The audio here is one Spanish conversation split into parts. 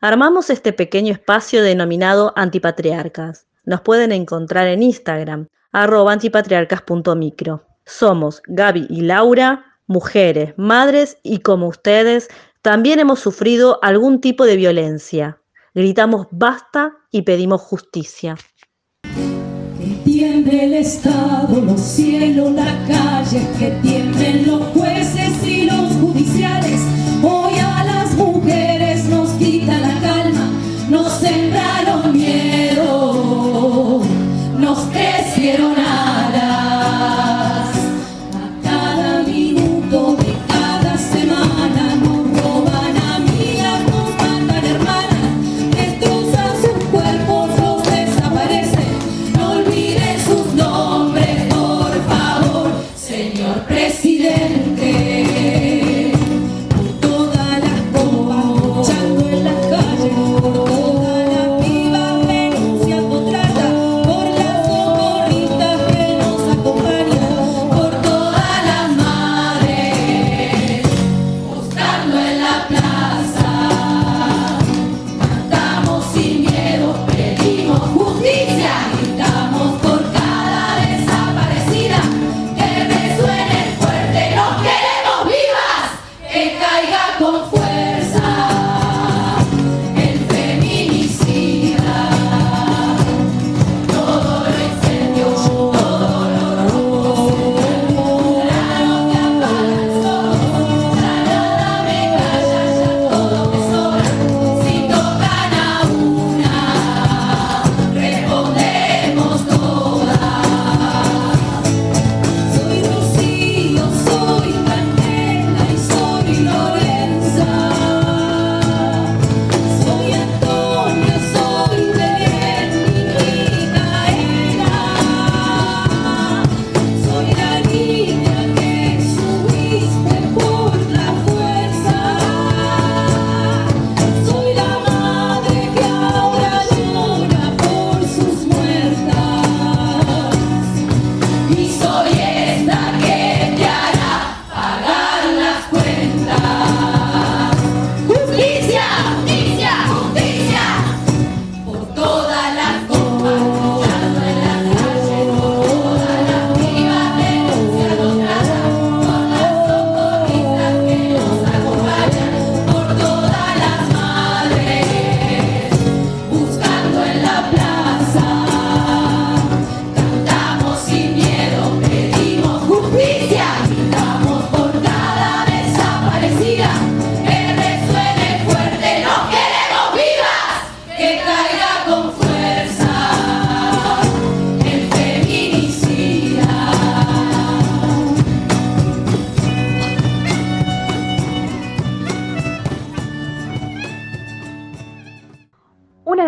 armamos este pequeño espacio denominado Antipatriarcas. Nos pueden encontrar en Instagram, arroba antipatriarcas.micro. Somos Gaby y Laura, mujeres, madres y como ustedes, también hemos sufrido algún tipo de violencia. Gritamos basta y pedimos justicia.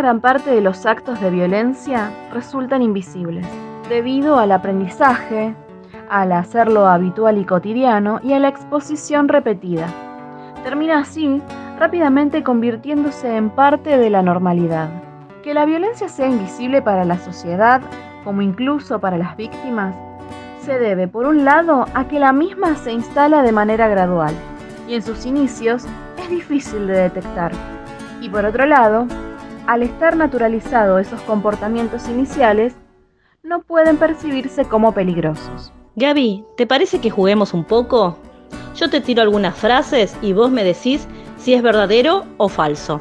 Gran parte de los actos de violencia resultan invisibles, debido al aprendizaje, al hacerlo habitual y cotidiano y a la exposición repetida. Termina así rápidamente convirtiéndose en parte de la normalidad. Que la violencia sea invisible para la sociedad, como incluso para las víctimas, se debe, por un lado, a que la misma se instala de manera gradual y en sus inicios es difícil de detectar. Y por otro lado, al estar naturalizado esos comportamientos iniciales, no pueden percibirse como peligrosos. Gaby, ¿te parece que juguemos un poco? Yo te tiro algunas frases y vos me decís si es verdadero o falso.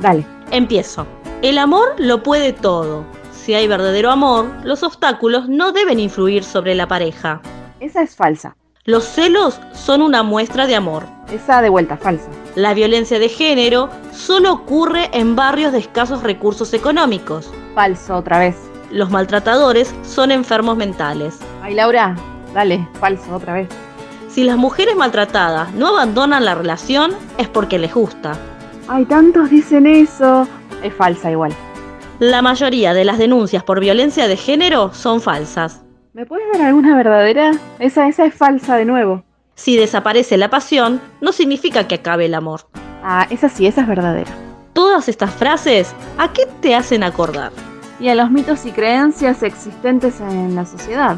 Dale. Empiezo. El amor lo puede todo. Si hay verdadero amor, los obstáculos no deben influir sobre la pareja. Esa es falsa. Los celos son una muestra de amor. Esa de vuelta, falsa. La violencia de género solo ocurre en barrios de escasos recursos económicos. Falso otra vez. Los maltratadores son enfermos mentales. Ay, Laura, dale, falso otra vez. Si las mujeres maltratadas no abandonan la relación es porque les gusta. Ay, tantos dicen eso. Es falsa igual. La mayoría de las denuncias por violencia de género son falsas. ¿Me puedes dar alguna verdadera? Esa, esa es falsa de nuevo. Si desaparece la pasión, no significa que acabe el amor. Ah, esa sí, esa es verdadera. Todas estas frases, ¿a qué te hacen acordar? Y a los mitos y creencias existentes en la sociedad.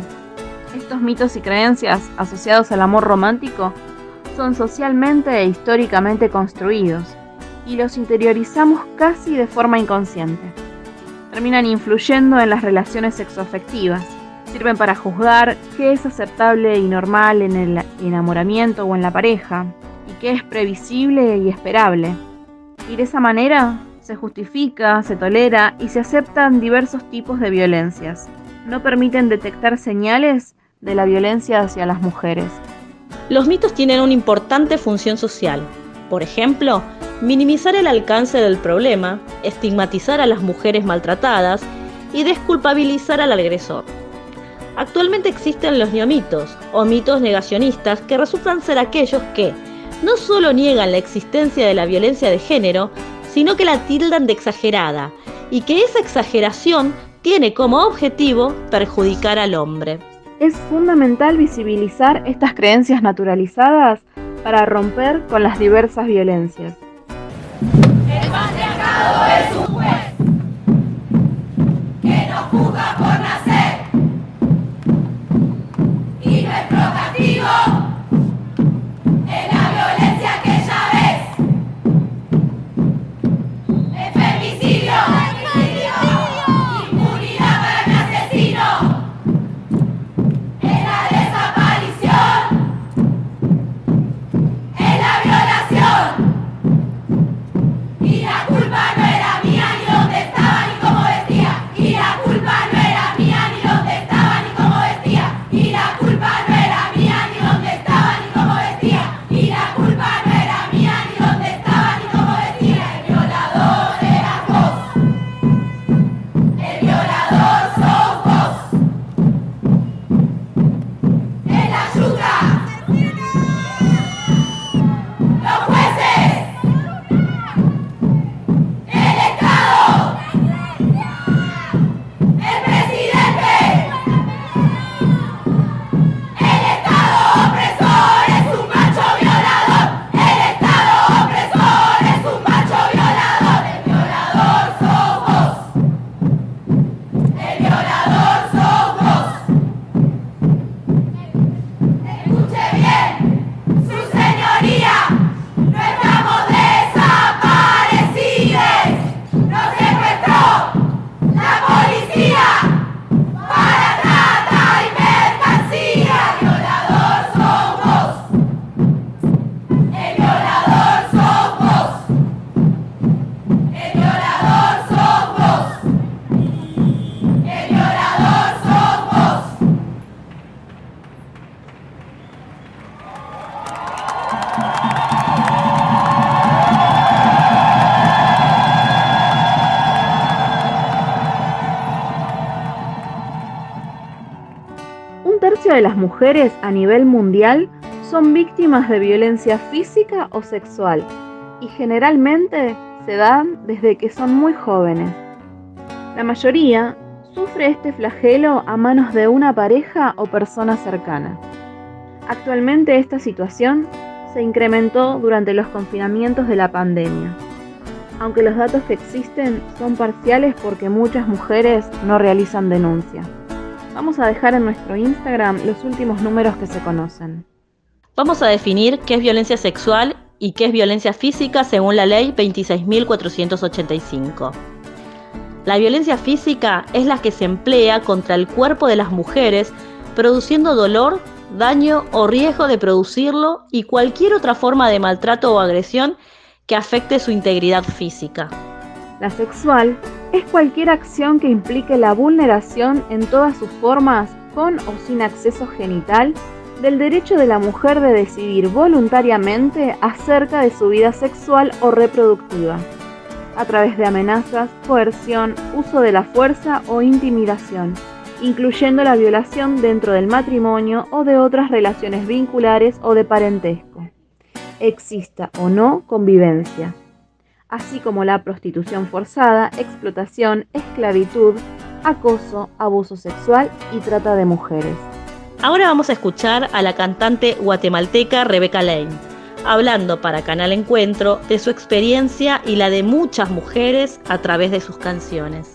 Estos mitos y creencias asociados al amor romántico son socialmente e históricamente construidos y los interiorizamos casi de forma inconsciente. Terminan influyendo en las relaciones sexoafectivas. Sirven para juzgar qué es aceptable y normal en el enamoramiento o en la pareja y qué es previsible y esperable. Y de esa manera se justifica, se tolera y se aceptan diversos tipos de violencias. No permiten detectar señales de la violencia hacia las mujeres. Los mitos tienen una importante función social. Por ejemplo, minimizar el alcance del problema, estigmatizar a las mujeres maltratadas y desculpabilizar al agresor. Actualmente existen los neomitos o mitos negacionistas que resultan ser aquellos que no solo niegan la existencia de la violencia de género, sino que la tildan de exagerada y que esa exageración tiene como objetivo perjudicar al hombre. Es fundamental visibilizar estas creencias naturalizadas para romper con las diversas violencias. El patriarcado es un juez las mujeres a nivel mundial son víctimas de violencia física o sexual y generalmente se dan desde que son muy jóvenes. La mayoría sufre este flagelo a manos de una pareja o persona cercana. Actualmente esta situación se incrementó durante los confinamientos de la pandemia, aunque los datos que existen son parciales porque muchas mujeres no realizan denuncia. Vamos a dejar en nuestro Instagram los últimos números que se conocen. Vamos a definir qué es violencia sexual y qué es violencia física según la ley 26.485. La violencia física es la que se emplea contra el cuerpo de las mujeres produciendo dolor, daño o riesgo de producirlo y cualquier otra forma de maltrato o agresión que afecte su integridad física. La sexual es cualquier acción que implique la vulneración en todas sus formas, con o sin acceso genital, del derecho de la mujer de decidir voluntariamente acerca de su vida sexual o reproductiva, a través de amenazas, coerción, uso de la fuerza o intimidación, incluyendo la violación dentro del matrimonio o de otras relaciones vinculares o de parentesco, exista o no convivencia así como la prostitución forzada, explotación, esclavitud, acoso, abuso sexual y trata de mujeres. Ahora vamos a escuchar a la cantante guatemalteca Rebecca Lane. hablando para Canal Encuentro de su experiencia y la de muchas mujeres a través de sus canciones.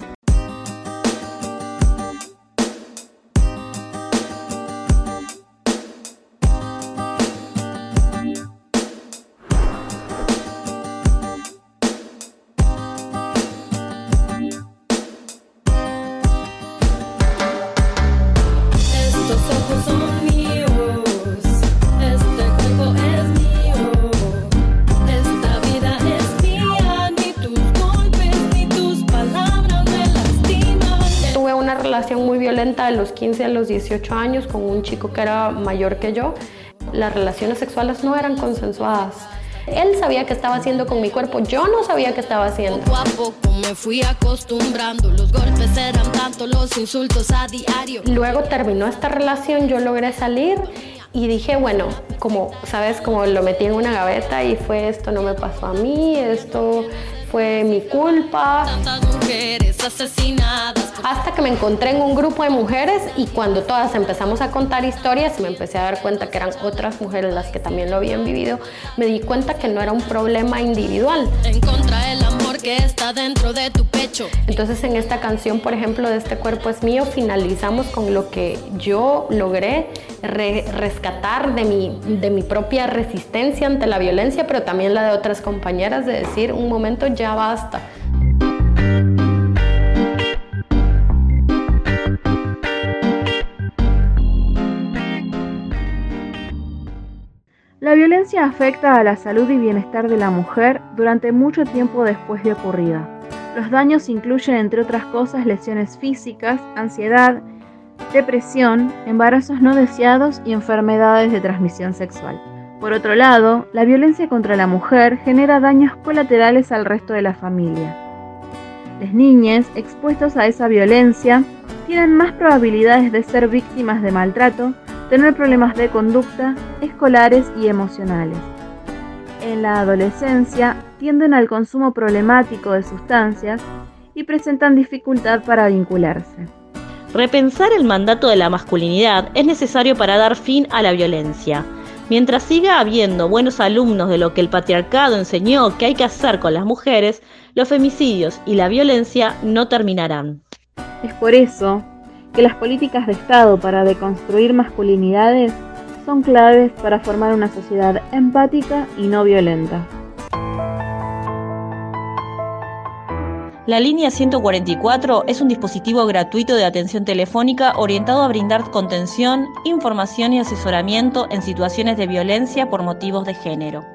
De los 15 a los 18 años con un chico que era mayor que yo. Las relaciones sexuales no eran consensuadas. Él sabía qué estaba haciendo con mi cuerpo, yo no sabía qué estaba haciendo. Poco a poco me fui acostumbrando, los golpes eran tanto, los insultos a diario. Luego terminó esta relación, yo logré salir y dije, bueno, como, sabes, como lo metí en una gaveta y fue esto no me pasó a mí, esto fue mi culpa. Hasta que me encontré en un grupo de mujeres y cuando todas empezamos a contar historias, me empecé a dar cuenta que eran otras mujeres las que también lo habían vivido, me di cuenta que no era un problema individual. En contra que está dentro de tu pecho. Entonces en esta canción, por ejemplo, de Este cuerpo es mío, finalizamos con lo que yo logré rescatar de mi, de mi propia resistencia ante la violencia, pero también la de otras compañeras, de decir, un momento ya basta. La violencia afecta a la salud y bienestar de la mujer durante mucho tiempo después de ocurrida. Los daños incluyen, entre otras cosas, lesiones físicas, ansiedad, depresión, embarazos no deseados y enfermedades de transmisión sexual. Por otro lado, la violencia contra la mujer genera daños colaterales al resto de la familia. Las niñas expuestas a esa violencia tienen más probabilidades de ser víctimas de maltrato, tener problemas de conducta, escolares y emocionales. En la adolescencia tienden al consumo problemático de sustancias y presentan dificultad para vincularse. Repensar el mandato de la masculinidad es necesario para dar fin a la violencia. Mientras siga habiendo buenos alumnos de lo que el patriarcado enseñó que hay que hacer con las mujeres, los femicidios y la violencia no terminarán. Es por eso que las políticas de Estado para deconstruir masculinidades son claves para formar una sociedad empática y no violenta. La línea 144 es un dispositivo gratuito de atención telefónica orientado a brindar contención, información y asesoramiento en situaciones de violencia por motivos de género.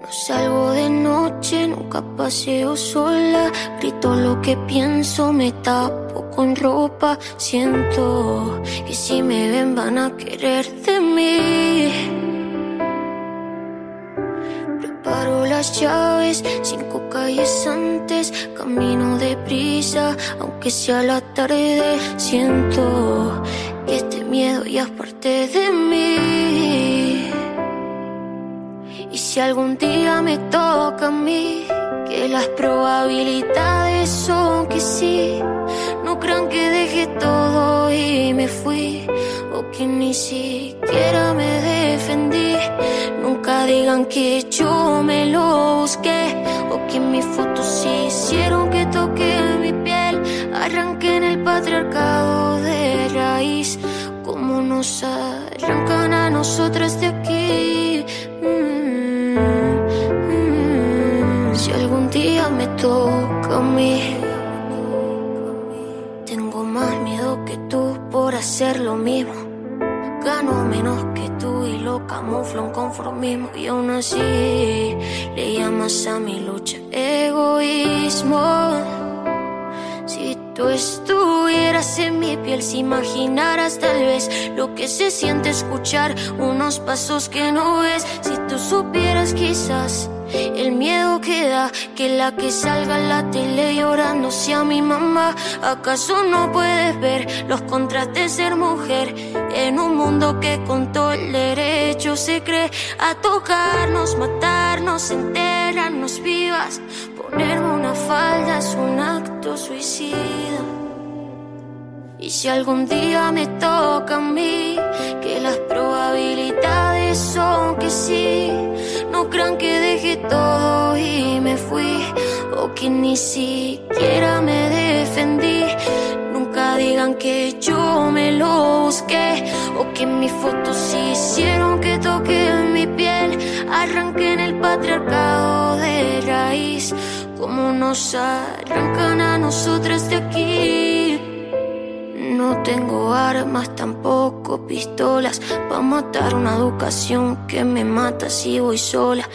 No salgo de noche, nunca paseo sola, grito lo que pienso, me tapo con ropa, siento que si me ven van a querer de mí. Paro las llaves, cinco calles antes, camino deprisa, aunque sea la tarde, siento que este miedo ya es parte de mí. Y si algún día me toca a mí, que las probabilidades son que sí, no crean que dejé todo y me fui, o que ni siquiera me defendí digan que yo me lo busqué o que mis fotos hicieron que toque mi piel. Arranquen el patriarcado de raíz, como nos arrancan a nosotras de aquí. Día me toca a mí, tengo más miedo que tú por hacer lo mismo. Gano menos que y lo camuflo un conformismo y aún así le llamas a mi lucha egoísmo. Si tú estuvieras en mi piel, si imaginaras tal vez lo que se siente escuchar unos pasos que no ves, si tú supieras quizás el miedo que da que la que salga en la tele llorando sea mi mamá. ¿Acaso no puedes ver los contrastes de ser mujer en un mundo que con todo el derecho se cree a tocarnos, matarnos, enterrarnos vivas? Ponerme una falda es un acto suicida. Y si algún día me toca a mí, que las probabilidades son que sí, no crean que dejé todo y me fui, o que ni siquiera me defendí. Nunca digan que yo me lo busqué, o que mis fotos hicieron que toque mi piel, arranquen el patriarcado de raíz, como nos arrancan a nosotras de aquí. No tengo armas, tampoco pistolas. Pa' matar una educación que me mata si voy sola.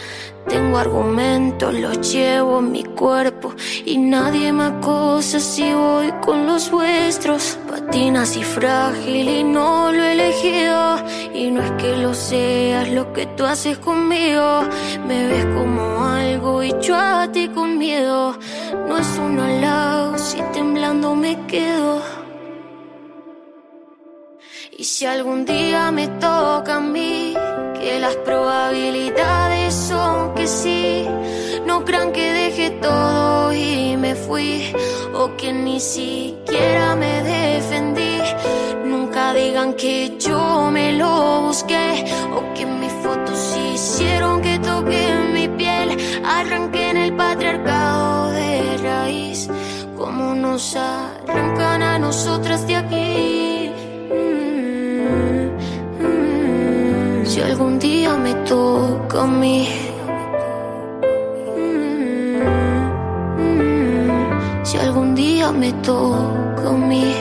Tengo argumentos, los llevo en mi cuerpo. Y nadie me acosa si voy con los vuestros. Patinas y frágil y no lo he elegido. Y no es que lo seas lo que tú haces conmigo. Me ves como algo y yo a ti con miedo. No es un halago si temblando me quedo y si algún día me toca a mí, que las probabilidades son que sí, no crean que dejé todo y me fui, o que ni siquiera me defendí. Nunca digan que yo me lo busqué, o que mis fotos hicieron que toque mi piel, arranquen el patriarcado de raíz, como nos arrancan a nosotras de aquí. Si algún día me toca a mí. Si algún día me toca a mí.